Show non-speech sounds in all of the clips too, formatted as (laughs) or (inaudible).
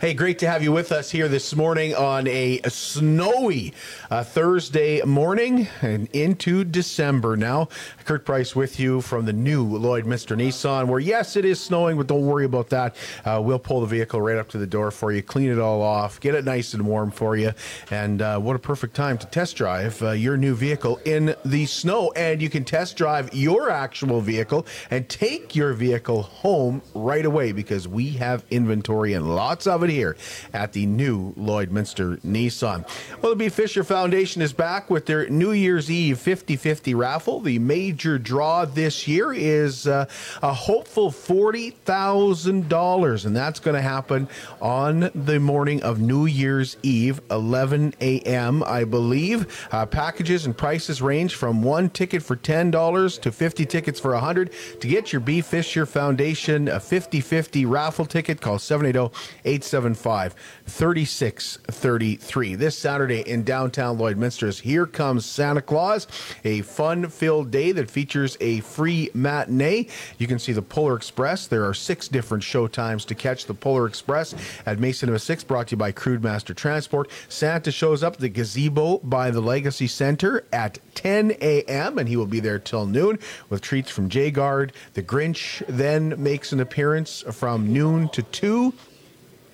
Hey, great to have you with us here this morning on a snowy uh, Thursday morning and into December now. Kurt Price with you from the new Lloyd Lloydminster Nissan, where yes, it is snowing, but don't worry about that. Uh, we'll pull the vehicle right up to the door for you, clean it all off, get it nice and warm for you. And uh, what a perfect time to test drive uh, your new vehicle in the snow. And you can test drive your actual vehicle and take your vehicle home right away because we have inventory and lots of it here at the new Lloydminster Nissan. Well, the Bea Fisher Foundation is back with their New Year's Eve 50 50 raffle. The major draw this year is uh, a hopeful $40,000, and that's going to happen on the morning of New Year's Eve, 11 a.m., I believe. Uh, packages and prices range from one ticket for $10 to 50 tickets for 100 To get your Bea Fisher Foundation a 50 50 raffle ticket, call 780 875 3633. This Saturday in downtown Lloydminster, Here Comes Santa Claus, a fun filled day that features a free matinee. You can see the Polar Express. There are six different show times to catch the Polar Express at Mason Cinema 6, brought to you by Crude Master Transport. Santa shows up the gazebo by the Legacy Center at 10 a.m., and he will be there till noon with treats from J Guard. The Grinch then makes an appearance from noon to 2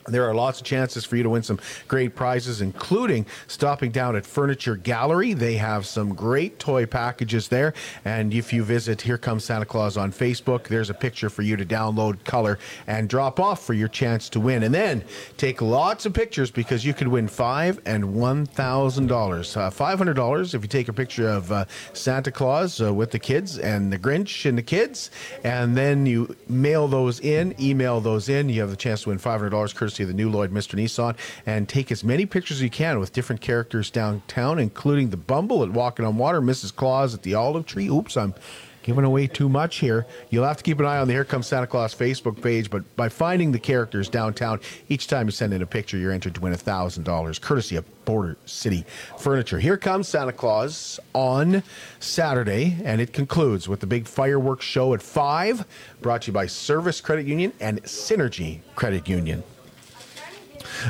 there are lots of chances for you to win some great prizes, including stopping down at Furniture Gallery. They have some great toy packages there. And if you visit Here Comes Santa Claus on Facebook, there's a picture for you to download, color, and drop off for your chance to win. And then take lots of pictures because you could win five and one thousand dollars. Uh, five hundred dollars if you take a picture of uh, Santa Claus uh, with the kids and the Grinch and the kids, and then you mail those in, email those in. You have the chance to win five hundred dollars courtesy of the new Lloydminster Nissan, and take as many pictures as you can with different characters downtown, including the Bumble at Walking on Water, Mrs. Claus at the Olive Tree. Oops, I'm giving away too much here. You'll have to keep an eye on the Here Comes Santa Claus Facebook page, but by finding the characters downtown, each time you send in a picture, you're entered to win $1,000, courtesy of Border City Furniture. Here comes Santa Claus on Saturday, and it concludes with the big fireworks show at 5, brought to you by Servus Credit Union and Synergy Credit Union.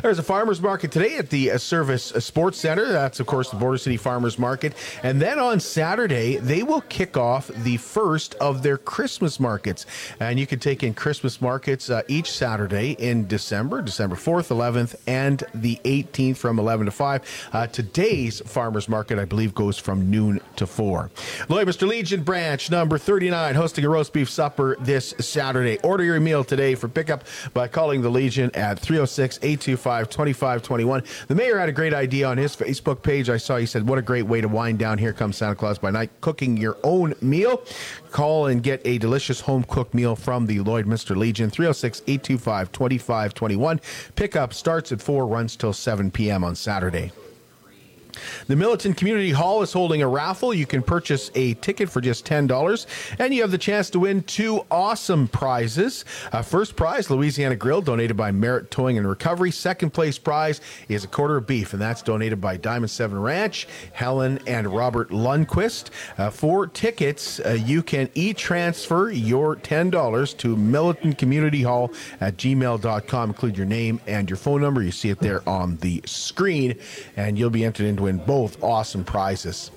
There's a farmers market today at the uh, Servus uh, Sports Center. That's, of course, the Border City Farmers Market. And then on Saturday, they will kick off the first of their Christmas markets. And you can take in Christmas markets uh, each Saturday in December, December 4th, 11th, and the 18th from 11 to 5. Uh, today's farmers market, I believe, goes from noon to 4. Lloydminster Legion branch number 39 hosting a roast beef supper this Saturday. Order your meal today for pickup by calling the Legion at 306 825 2521. The mayor had a great idea on his Facebook page. I saw he said, What a great way to wind down Here Comes Santa Claus by night, cooking your own meal. Call and get a delicious home cooked meal from the Lloyd Lloydminster Legion, 306 825 2521. Pickup starts at 4, runs till 7 p.m. on Saturday. The Milton Community Hall is holding a raffle. You can purchase a ticket for just $10, and you have the chance to win two awesome prizes. Uh, first prize, Louisiana Grill, donated by Merit Towing and Recovery. Second place prize is a quarter of beef, and that's donated by Diamond 7 Ranch, Helen and Robert Lundquist. Uh, for tickets, uh, you can e transfer your $10 to Milton Community Hall at gmail.com. Include your name and your phone number. You see it there on the screen, and you'll be entered into win both awesome prizes.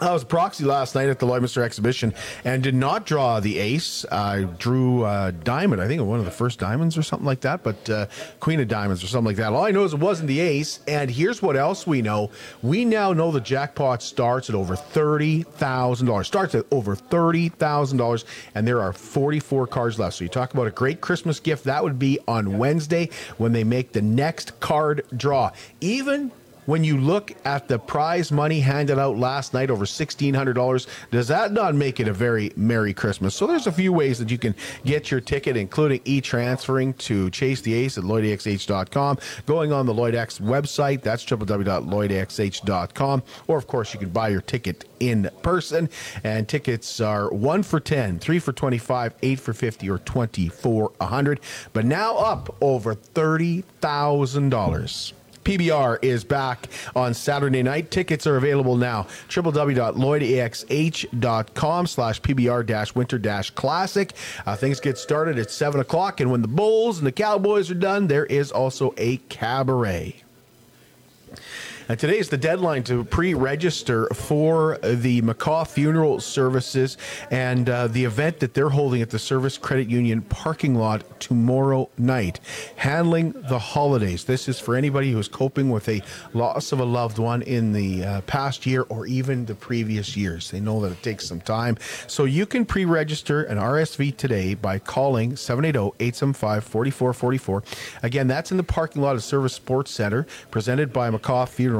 I was proxy last night at the Lloydminster exhibition and did not draw the ace. I drew a diamond, I think one of the first diamonds or something like that, but uh, queen of diamonds or something like that. All I know is it wasn't the ace. And here's what else we know: we now know the jackpot starts at over thirty thousand dollars. Starts at over thirty thousand dollars, and there are forty-four cards left. So you talk about a great Christmas gift. That would be on Wednesday when they make the next card draw. Even when you look at the prize money handed out last night over $1,600, does that not make it a very Merry Christmas? So there's a few ways that you can get your ticket, including e-transferring to Chase the Ace at LloydXH.com, going on the LloydX website, that's www.lloydxh.com, or of course you can buy your ticket in person. And tickets are one for 10, three for 25, eight for 50, or 20 for 100. But now up over $30,000. PBR is back on Saturday night. Tickets are available now. www.lloydexh.com slash PBR dash winter dash classic. Uh, things get started at 7 o'clock, and when the Bulls and the Cowboys are done, there is also a cabaret. Today is the deadline to pre register for the McCaw funeral services and uh, the event that they're holding at the Servus Credit Union parking lot tomorrow night. Handling the holidays. This is for anybody who's coping with a loss of a loved one in the uh, past year or even the previous years. They know that it takes some time. So you can pre register an RSV today by calling 780 875 4444. Again, that's in the parking lot of Servus Sports Center, presented by McCaw Funeral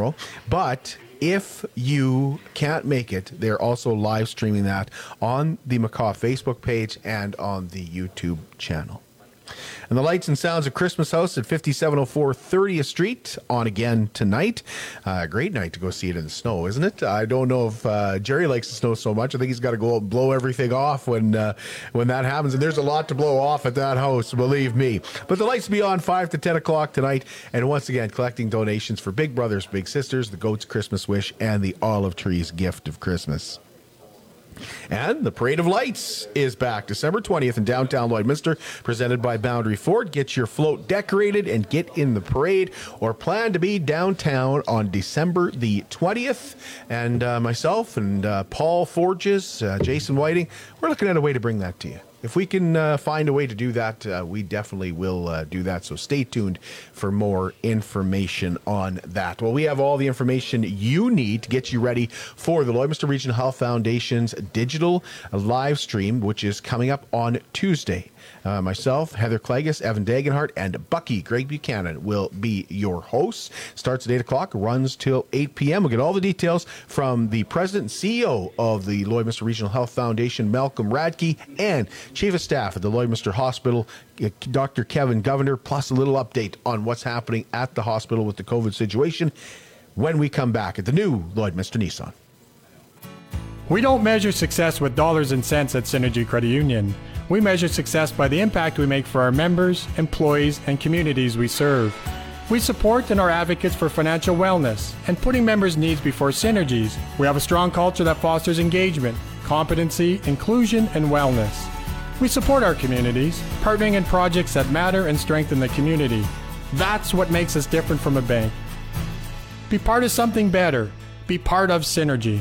But if you can't make it, they're also live streaming that on the McCaw Facebook page and on the YouTube channel. And the lights and sounds of Christmas House at 5704 30th Street on again tonight. Uh, great night to go see it in the snow, isn't it? I don't know if uh, Jerry likes the snow so much. I think he's got to go out and blow everything off when uh, when that happens. And there's a lot to blow off at that house, believe me. But the lights will be on 5 to 10 o'clock tonight. And once again, collecting donations for Big Brothers, Big Sisters, the Goat's Christmas Wish, and the Olive Tree's Gift of Christmas. And the Parade of Lights is back December 20th in downtown Lloydminster, presented by Boundary Ford. Get your float decorated and get in the parade, or plan to be downtown on December the 20th. And uh, myself and uh, Paul Forges, uh, Jason Whiting, we're looking at a way to bring that to you if we can uh, find a way to do that, uh, we definitely will uh, do that. So stay tuned for more information on that. Well, we have all the information you need to get you ready for the Lloydminster Regional Health Foundation's digital live stream, which is coming up on Tuesday. Uh, myself, Heather Klages, Evan Dagenhart, and Bucky Greg Buchanan will be your hosts. Starts at 8 o'clock, runs till 8 p.m. We'll get all the details from the president and CEO of the Lloydminster Regional Health Foundation, Malcolm Radke, and Chief of Staff at the Lloydminster Hospital, uh, Dr. Kevin Govender, plus a little update on what's happening at the hospital with the COVID situation when we come back at the new Lloydminster Nissan. We don't measure success with dollars and cents at Synergy Credit Union. We measure success by the impact we make for our members, employees, and communities we serve. We support and are advocates for financial wellness and putting members' needs before synergies. We have a strong culture that fosters engagement, competency, inclusion, and wellness. We support our communities, partnering in projects that matter and strengthen the community. That's what makes us different from a bank. Be part of something better. Be part of Synergy.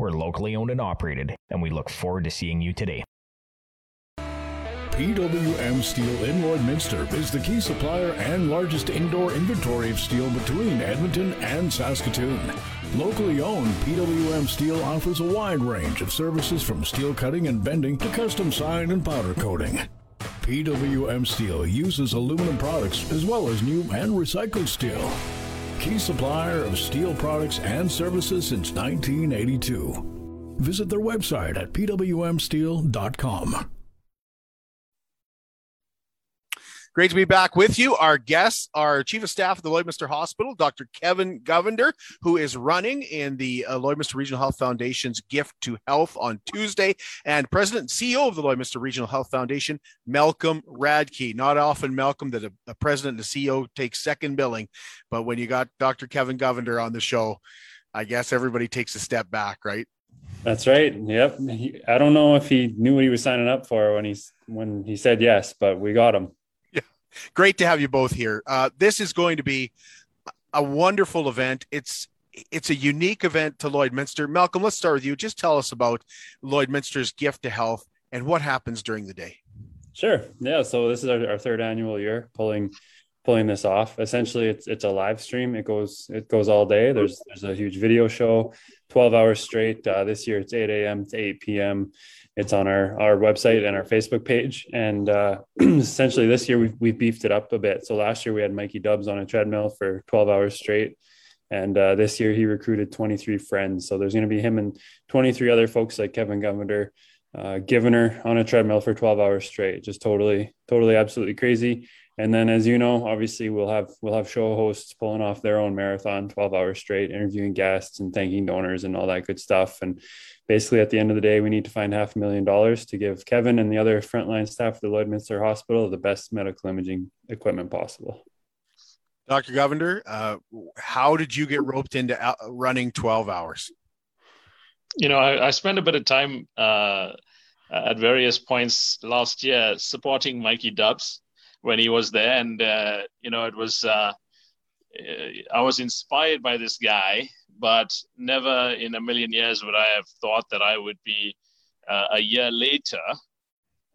We're locally owned and operated, and we look forward to seeing you today. PWM Steel in Lloydminster is the key supplier and largest indoor inventory of steel between Edmonton and Saskatoon. Locally owned, PWM Steel offers a wide range of services from steel cutting and bending to custom sign and powder coating. PWM Steel uses aluminum products as well as new and recycled steel key supplier of steel products and services since 1982. Visit their website at pwmsteel.com. Great to be back with you. Our guests our Chief of Staff of the Lloydminster Hospital, Dr. Kevin Govender, who is running in the uh, Lloydminster Regional Health Foundation's Gift to Health on Tuesday, and President and CEO of the Lloydminster Regional Health Foundation, Malcolm Radke. Not often, Malcolm, that a, a president and a CEO takes second billing, but when you got Dr. Kevin Govender on the show, I guess everybody takes a step back, right? That's right. Yep. He, I don't know if he knew what he was signing up for when he's when he said yes, but we got him. Great to have you both here. Uh, this is going to be a wonderful event. It's it's a unique event to Lloydminster. Malcolm, let's start with you. Just tell us about Lloydminster's gift to health and what happens during the day. Sure. Yeah. So this is our, our third annual year pulling pulling this off. Essentially, it's it's a live stream. It goes it goes all day. There's there's a huge video show, 12 hours straight. Uh, this year it's 8 a.m. to 8 p.m. It's on our our website and our Facebook page. And uh, (clears throat) essentially, this year we've we've beefed it up a bit. So last year we had Mikey Dubs on a treadmill for 12 hours straight. And uh, this year he recruited 23 friends. So there's going to be him and 23 other folks like Kevin Govender, uh, Givener on a treadmill for 12 hours straight. Just totally, totally, absolutely crazy. And then, as you know, obviously we'll have we'll have show hosts pulling off their own marathon, 12 hours straight, interviewing guests and thanking donors and all that good stuff. And basically, at the end of the day, we need to find half a million dollars to give Kevin and the other frontline staff of the Lloydminster Hospital the best medical imaging equipment possible. Dr. Govender, uh, how did you get roped into running 12 hours? You know, I, I spent a bit of time uh, at various points last year supporting Mikey Dubs when he was there. And, uh, you know, it was, uh, I was inspired by this guy, but never in a million years would I have thought that I would be uh, a year later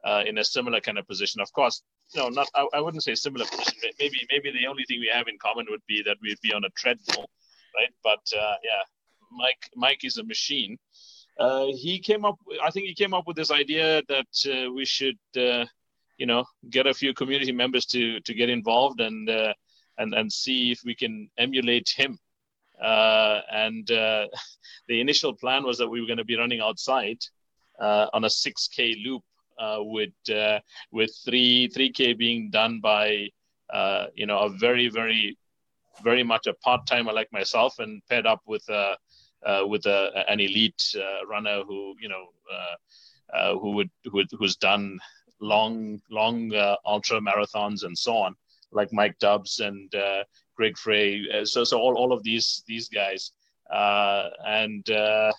uh, in a similar kind of position. Of course, no, not I, I wouldn't say similar position. Maybe maybe the only thing we have in common would be that we'd be on a treadmill, right? But uh, yeah, Mike Mike is a machine. Uh, he came up. I think he came up with this idea that uh, we should, uh, you know, get a few community members to to get involved and uh, and and see if we can emulate him. Uh, and uh, (laughs) the initial plan was that we were going to be running outside on a 6K loop uh, with uh, with three three k being done by uh, you know a very very very much a part timer like myself and paired up with a uh, with a, an elite uh, runner who you know uh, who would who who's done long long uh, ultra marathons and so on like Mike Dubs and uh, Greg Frey so so all, all of these these guys and uh,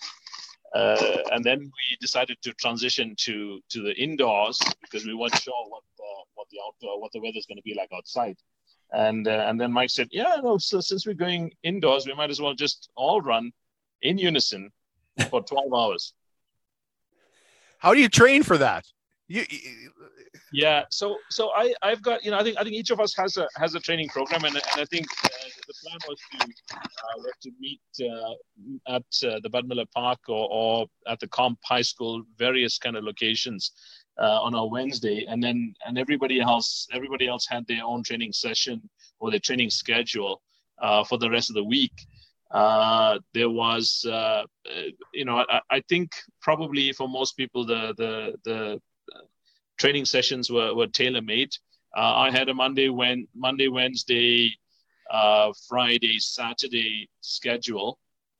and then we decided to transition to to the indoors because we weren't sure what what the outdoor what the weather's going to be like outside. And uh, and then Mike said, yeah, no. So since we're going indoors, we might as well just all run in unison for 12 hours. How do you train for that? You, yeah, so so I I've got you know I think I think each of us has a has a training program and, and I think uh, the plan was to uh, was to meet uh, at uh, the Bud Miller Park or, or at the Comp High School various kind of locations uh, on a Wednesday and then and everybody else everybody else had their own training session or their training schedule uh, for the rest of the week. Uh, there was, uh, you know, I, I, think probably for most people the the the training sessions were, were tailor made. Uh, I had a Monday, when Monday, Wednesday, uh, Friday, Saturday schedule,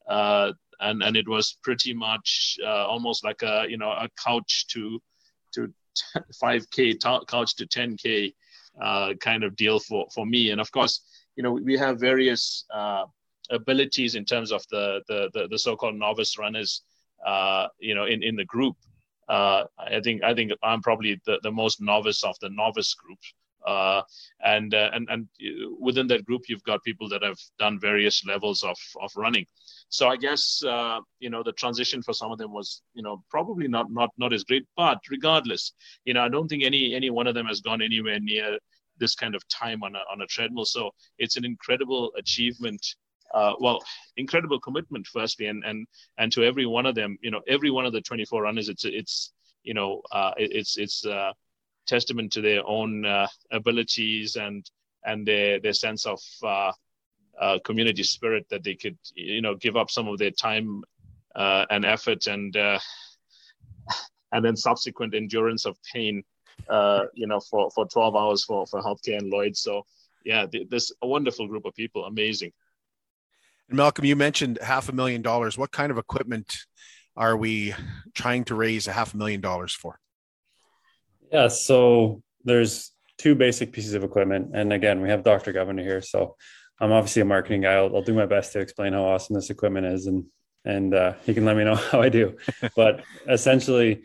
uh, and and it was pretty much uh, almost like a you know a couch to to (laughs) 5k couch to 10k uh, kind of deal for for me. And of course, you know we have various uh, abilities in terms of the the the, the so-called novice runners, you know, in in the group. Uh, I think I think I'm probably the, the most novice of the novice group. Uh, and uh, and and within that group, you've got people that have done various levels of of running. So I guess uh, you know the transition for some of them was you know probably not not not as great. But regardless, you know I don't think any any one of them has gone anywhere near this kind of time on a on a treadmill. So it's an incredible achievement uh, well, incredible commitment, firstly, and and and to every one of them, you know, every one of the 24 runners, it's it's you know, uh, it's it's uh, testament to their own uh, abilities and and their their sense of uh, community spirit that they could you know give up some of their time and effort and (laughs) and then subsequent endurance of pain you know for for 12 hours for for healthcare and Lloyd so yeah this a wonderful group of people amazing and Malcolm, you mentioned half a million dollars. What kind of equipment are we trying to raise a half a million dollars for? Yeah, so there's two basic pieces of equipment, and again, we have Dr. Govender here, so I'm obviously a marketing guy. I'll, I'll, do my best to explain how awesome this equipment is, and and uh, he can let me know (laughs) how I do. (laughs) but essentially,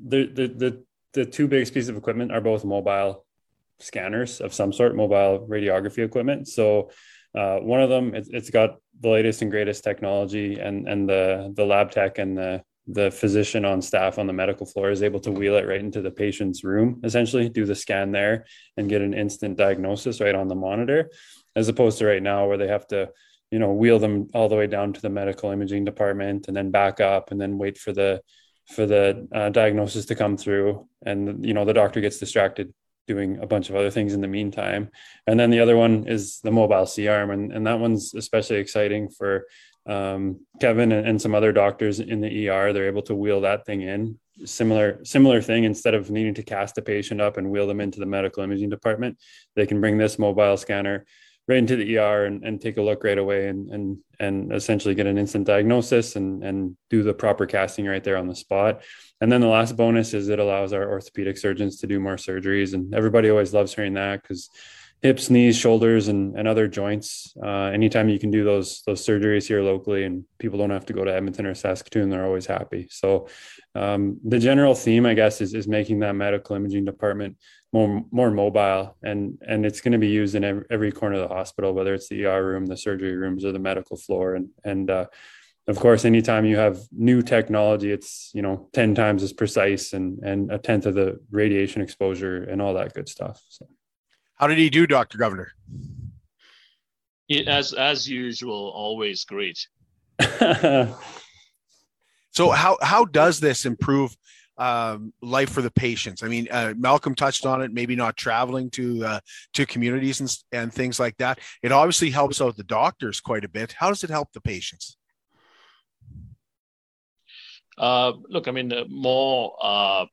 the, the the the two biggest pieces of equipment are both mobile scanners of some sort, mobile radiography equipment. So uh, one of them it's, it's got the latest and greatest technology and and the the lab tech and the the physician on staff on the medical floor is able to wheel it right into the patient's room essentially do the scan there and get an instant diagnosis right on the monitor as opposed to right now where they have to you know wheel them all the way down to the medical imaging department and then back up and then wait for the for the uh, diagnosis to come through. And you know the doctor gets distracted doing a bunch of other things in the meantime. And then the other one is the mobile c arm and, and that one's especially exciting for um, kevin and, and some other doctors in the er they're able to wheel that thing in. Similar similar thing instead of needing to cast a patient up and wheel them into the medical imaging department they can bring this mobile scanner right into the ER and, and take a look right away and, and, and essentially get an instant diagnosis and, and do the proper casting right there on the spot. And then the last bonus is it allows our orthopedic surgeons to do more surgeries. And everybody always loves hearing that because hips, knees, shoulders, and, and other joints. Uh, anytime you can do those those surgeries here locally, and people don't have to go to Edmonton or Saskatoon, they're always happy. So, um, the general theme, I guess, is is making that medical imaging department more more mobile, and and it's going to be used in every, every, corner of the hospital, whether it's the ER room, the surgery rooms, or the medical floor, and and uh, of course, anytime you have new technology, it's you know ten times as precise and and a tenth of the radiation exposure and all that good stuff. So. How did he do, Doctor Govender? It, as as usual, always great. (laughs) so how how does this improve um, life for the patients? I mean, uh, Malcolm touched on it. Maybe not traveling to uh, to communities and, and things like that. It obviously helps out the doctors quite a bit. How does it help the patients? Uh, look, I mean, uh, more uh,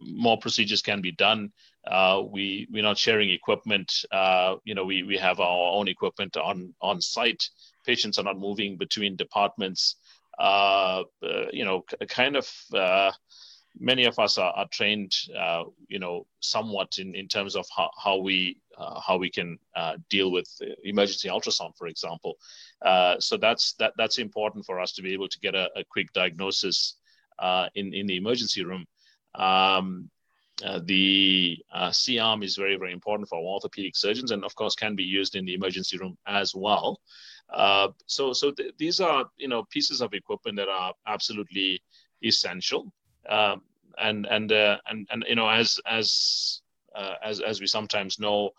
more procedures can be done. Uh, we we're not sharing equipment. Uh, you know, we we have our own equipment on on site. Patients are not moving between departments. Uh, uh you know, kind of. Uh, many of us are, are trained, uh, you know, somewhat in, in terms of how, how we how we can deal with emergency ultrasound, for example. so that's that that's important for us to be able to get a, a quick diagnosis in in the emergency room. Um, uh, the uh, C-arm is very, very important for orthopedic surgeons and of course can be used in the emergency room as well. Uh, so so th- these are, you know, pieces of equipment that are absolutely essential. Um, and, and, uh, and, and, you know, as, as, uh, as, as we sometimes know,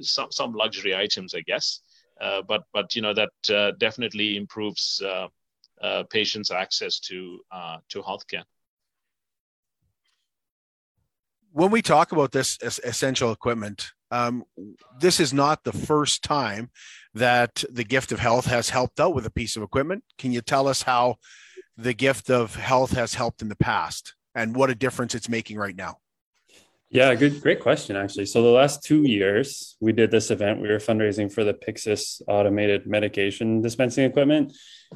some, some luxury items, I guess. but, but, you know, that definitely improves patients' access to, to healthcare when we talk about this essential equipment, um, this is not the first time that the gift of health has helped out with a piece of equipment. Can you tell us how the gift of health has helped in the past and what a difference it's making right now? Yeah, good, great question, actually. So, the last two years, we did this event. We were fundraising for the Pyxis automated medication dispensing equipment.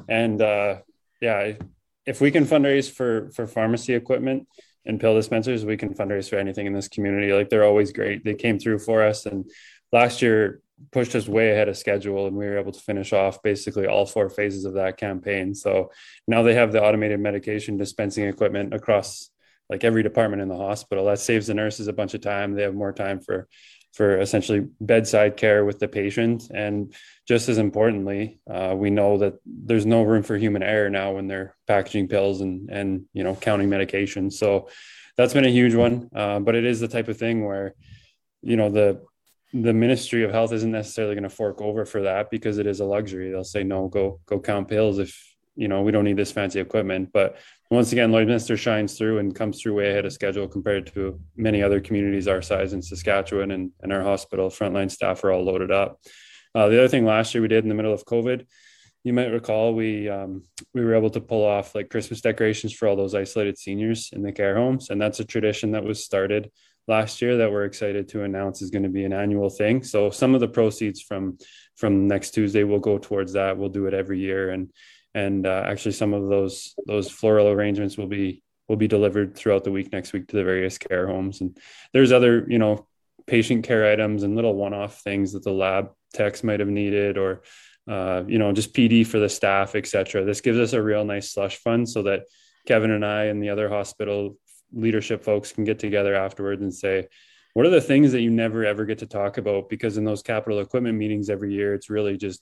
And uh, yeah, if we can fundraise for, for pharmacy equipment, and pill dispensers, we can fundraise for anything in this community. Like they're always great. They came through for us, and last year pushed us way ahead of schedule, and we were able to finish off basically all four phases of that campaign. So now they have the automated medication dispensing equipment across like every department in the hospital. That saves the nurses a bunch of time. They have more time for for essentially bedside care with the patient. And just as importantly, uh, we know that there's no room for human error now when they're packaging pills and and you know counting medications. So that's been a huge one. Uh, but it is the type of thing where you know the the Ministry of Health isn't necessarily going to fork over for that because it is a luxury. They'll say no, go go count pills if you know we don't need this fancy equipment. But once again, Lloydminster shines through and comes through way ahead of schedule compared to many other communities our size in Saskatchewan and, and our hospital frontline staff are all loaded up. Uh, the other thing last year we did in the middle of COVID, you might recall we um, we were able to pull off like Christmas decorations for all those isolated seniors in the care homes, and that's a tradition that was started last year that we're excited to announce is going to be an annual thing. So some of the proceeds from from next Tuesday will go towards that. We'll do it every year, and and uh, actually some of those those floral arrangements will be will be delivered throughout the week next week to the various care homes. And there's other you know patient care items and little one-off things that the lab techs might have needed or uh, you know just pd for the staff etc this gives us a real nice slush fund so that kevin and i and the other hospital leadership folks can get together afterwards and say what are the things that you never ever get to talk about? Because in those capital equipment meetings every year it's really just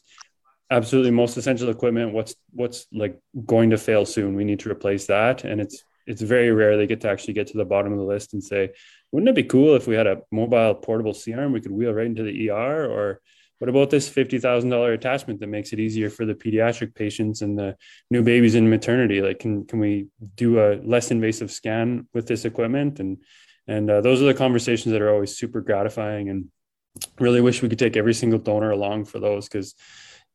absolutely most essential equipment what's what's like going to fail soon. We need to replace that and it's it's very rare they get to actually get to the bottom of the list and say wouldn't it be cool if we had a mobile portable c-arm we could wheel right into the er or what about this $50000 attachment that makes it easier for the pediatric patients and the new babies in maternity? Like can can we do a less invasive scan with this equipment? And and uh, those are the conversations that are always super gratifying and really wish we could take every single donor along for those because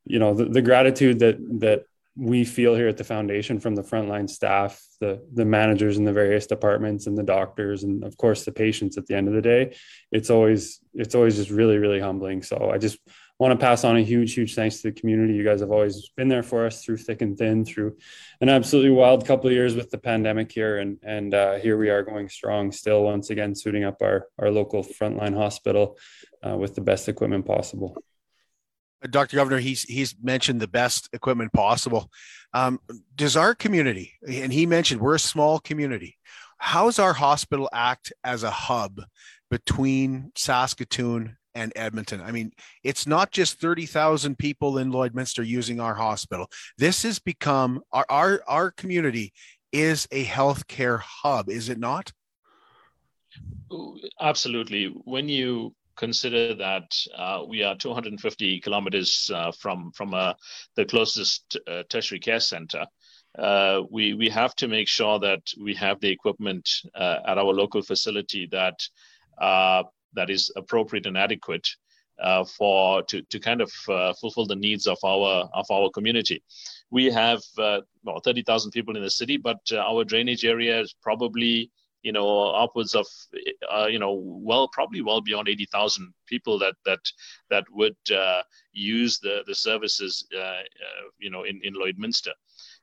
you know the, the gratitude that that we feel here at the foundation from the frontline staff the the managers in the various departments and the doctors and of course the patients at the end of the day it's always it's always just really really humbling. So i just want to pass on a huge huge thanks to the community. You guys have always been there for us through thick and thin through an absolutely wild couple of years with the pandemic here. And and uh, here we are going strong still once again suiting up our our local frontline hospital uh, with the best equipment possible Dr. Govender, he's he's mentioned the best equipment possible. Um, does our community, and he mentioned we're a small community, how's our hospital act as a hub between Saskatoon and Edmonton? I mean, it's not just 30,000 people in Lloydminster using our hospital. This has become our our, our community is a healthcare hub, is it not? Absolutely. When you consider that uh, we are 250 kilometers uh, from from uh, the closest uh, tertiary care center. Uh, we we have to make sure that we have the equipment uh, at our local facility that that is appropriate and adequate for to, to kind of fulfill the needs of our of our community. We have well 30,000 people in the city, but our drainage area is probably you know upwards of uh, you know well probably well beyond 80,000 people that that that would uh, use the the services uh, uh, you know in in Lloydminster.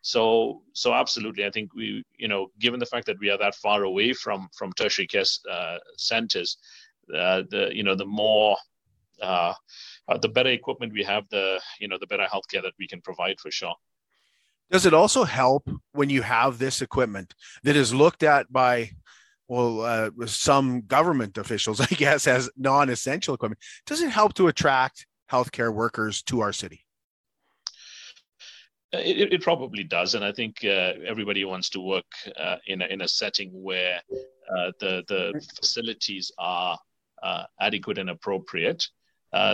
So so absolutely i think we you know given the fact that we are that far away from from tertiary care uh, centers uh, the you know the more the better equipment we have the you know the better healthcare that we can provide for sure. Does it also help when you have this equipment that is looked at by well, uh, some government officials, (laughs) I guess, as non-essential equipment. Does it help to attract healthcare workers to our city? Uh, it, it probably does, and I think uh, everybody wants to work uh, in a, in a setting where uh, the the facilities are uh, adequate and appropriate.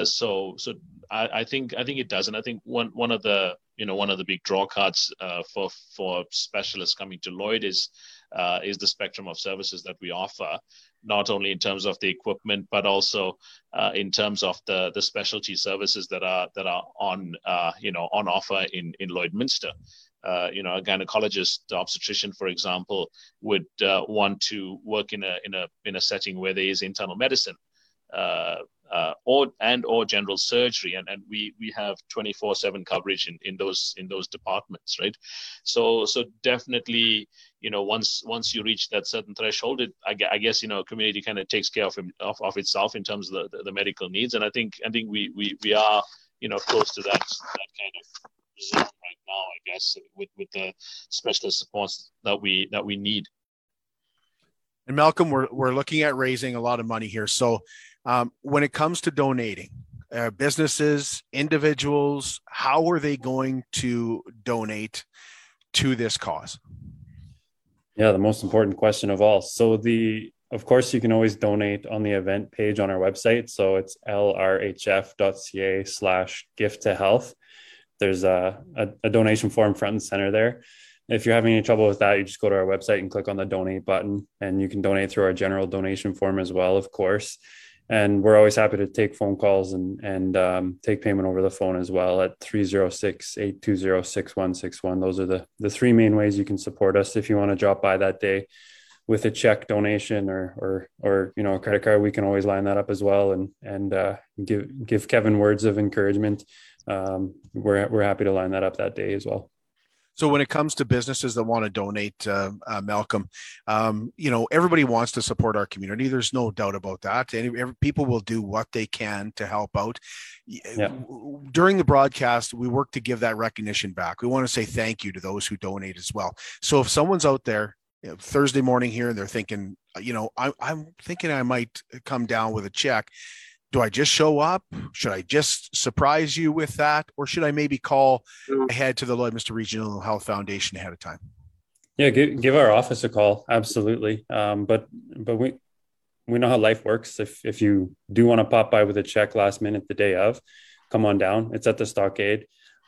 so so I, I, think I think it does, and I think one one of the you know one of the big draw cards for for specialists coming to Lloyd is uh, is the spectrum of services that we offer, not only in terms of the equipment, but also uh, in terms of the the specialty services that are that are on uh, you know on offer in in Lloydminster. Uh, you know, a gynecologist, obstetrician, for example, would uh, want to work in a in a in a setting where there is internal medicine. Uh, or and or general surgery and, and we we have 24 7 coverage in, in those in those departments right? So so definitely you know once once you reach that certain threshold it i, I guess you know community kind of takes care of, of of itself in terms of the, the, the, medical needs and i think i think we we, we are you know close to that that kind of zone right now i guess with with the specialist supports that we that we need. And malcolm we're, we're looking at raising a lot of money here so um, when it comes to donating, uh, businesses, individuals, how are they going to donate to this cause? Yeah, the most important question of all. So the of course you can always donate on the event page on our website. So it's lrhf.ca slash gift to health. There's a, a, a donation form front and center there. If you're having any trouble with that, you just go to our website and click on the donate button and you can donate through our general donation form as well, of course and we're always happy to take phone calls and and um, take payment over the phone as well at 306-820-6161 those are the the three main ways you can support us. If you want to drop by that day with a check donation or or or you know a credit card we can always line that up as well and and uh, give give kevin words of encouragement. Um, we're, we're happy to line that up that day as well so when it comes to businesses that want to donate, uh, uh, Malcolm, um, you know everybody wants to support our community. There's no doubt about that. And every, people will do what they can to help out. Yeah. During the broadcast, we work to give that recognition back. We want to say thank you to those who donate as well. So if someone's out there you know, Thursday morning here, and they're thinking, you know, I, I'm thinking I might come down with a check. Do I just show up? Should I just surprise you with that, or should I maybe call ahead to the Lloydminster Regional Health Foundation ahead of time? Yeah, give, give our office a call. Absolutely. Um, but but we we know how life works. If if you do want to pop by with a check last minute the day of, come on down. It's at the Stockade.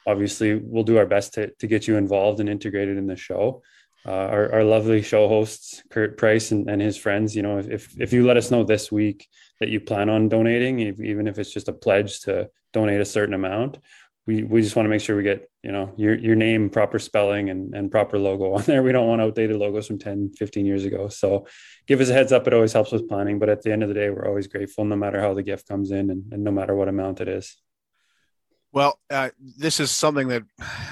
Obviously, we'll do our best to to get you involved and integrated in the show. Uh, our, our lovely show hosts, Kurt Price and, and his friends, you know, if, if you let us know this week that you plan on donating, if, even if it's just a pledge to donate a certain amount, we, we just want to make sure we get, you know, your, your name, proper spelling and, and proper logo on there. (laughs) We don't want outdated logos from 10, 15 years ago. So give us a heads up. It always helps with planning, but at the end of the day, we're always grateful no matter how the gift comes in and, and no matter what amount it is. Well, uh, this is something that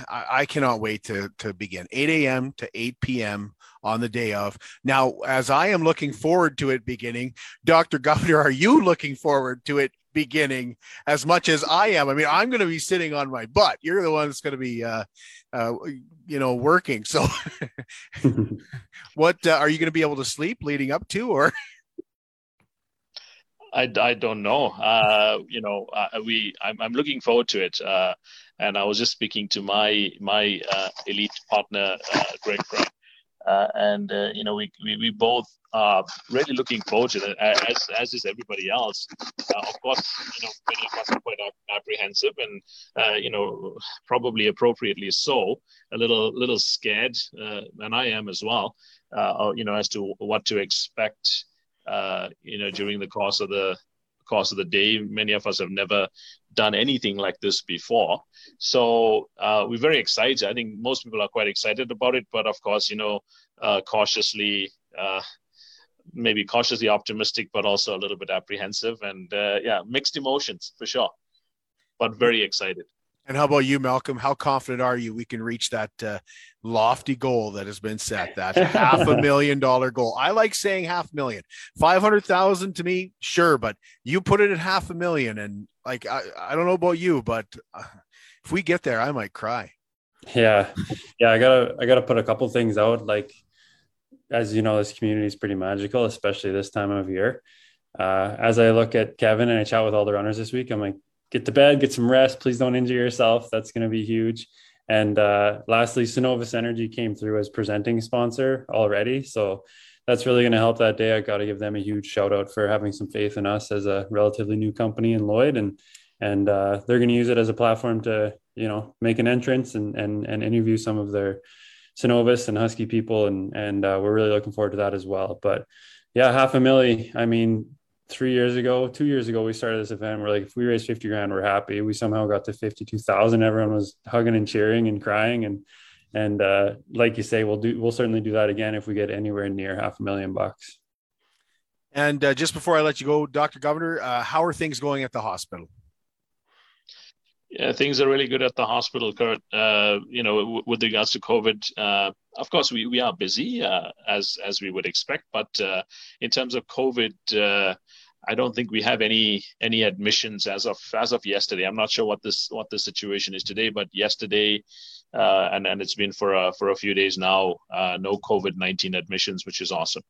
I, I, cannot wait to, to begin 8 a.m. to 8 p.m. on the day of. Now, as I am looking forward to it beginning, Dr. Govender, are you looking forward to it beginning as much as I am? I mean, I'm going to be sitting on my butt. You're the one that's going to be, uh, uh, you know, working. So, (laughs) (laughs) what uh, are you going to be able to sleep leading up to, or? I, I don't know. Uh, you know, uh, we I'm, I'm looking forward to it. Uh, and I was just speaking to my my uh, elite partner, uh, Greg Brown, uh, and you know we, we we both are really looking forward to it, as as is everybody else. of course, you know many of us are quite apprehensive, and you know probably appropriately so, a little little scared, and I am as well. you know as to what to expect uh, you know, during the course of the course of the day. Many of us have never done anything like this before, so uh, we're very excited. I think most people are quite excited about it, but of course, you know, uh, cautiously. Uh, maybe cautiously optimistic, but also a little bit apprehensive, and uh, yeah, mixed emotions for sure, but very excited. And how about you, Malcolm? How confident are you we can reach that uh, lofty goal that has been set, that (laughs) half a million dollar goal? I like saying half million. 500,000 to me, sure, but you put it at half a million. And like, I, I don't know about you, but uh, if we get there, I might cry. Yeah. Yeah. I gotta, I gotta put a couple things out. Like, as you know, this community is pretty magical, especially this time of year. Uh, as I look at Kevin and I chat with all the runners this week, I'm like, get to bed, get some rest. Please don't injure yourself. That's going to be huge. And uh, lastly, Cenovus Energy came through as presenting sponsor already. So that's really going to help that day. I got to give them a huge shout out for having some faith in us as a relatively new company in Lloyd. And and uh, they're going to use it as a platform to, you know, make an entrance and, and, and interview some of their Cenovus and Husky people. And, and uh, we're really looking forward to that as well. But yeah, half a milli. I mean, three years ago, two years ago, we started this event. We're like, if we raise 50 grand, we're happy. We somehow got to 52,000. Everyone was hugging and cheering and crying. And, and, uh, like you say, we'll do, we'll certainly do that again if we get anywhere near half a million bucks. And uh, just before I let you go, Dr. Govender, uh, how are things going at the hospital? Yeah, things are really good at the hospital, Kurt. Uh, you know, w- with regards to COVID, uh, of course, we, we are busy uh, as as we would expect. But uh, in terms of COVID, uh, I don't think we have any any admissions as of as of yesterday. I'm not sure what this what the situation is today, but yesterday, uh, and and it's been for a, for a few days now, Uh, no COVID nineteen admissions, which is awesome.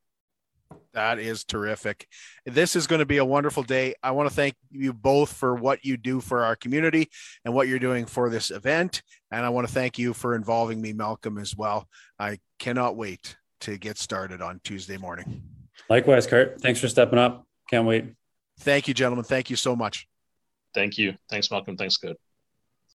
That is terrific. This is going to be a wonderful day. I want to thank you both for what you do for our community and what you're doing for this event. And I want to thank you for involving me, Malcolm, as well. I cannot wait to get started on Tuesday morning. Likewise, Kurt. Thanks for stepping up. Can't wait. Thank you, gentlemen. Thank you so much. Thank you. Thanks, Malcolm. Thanks, Kurt.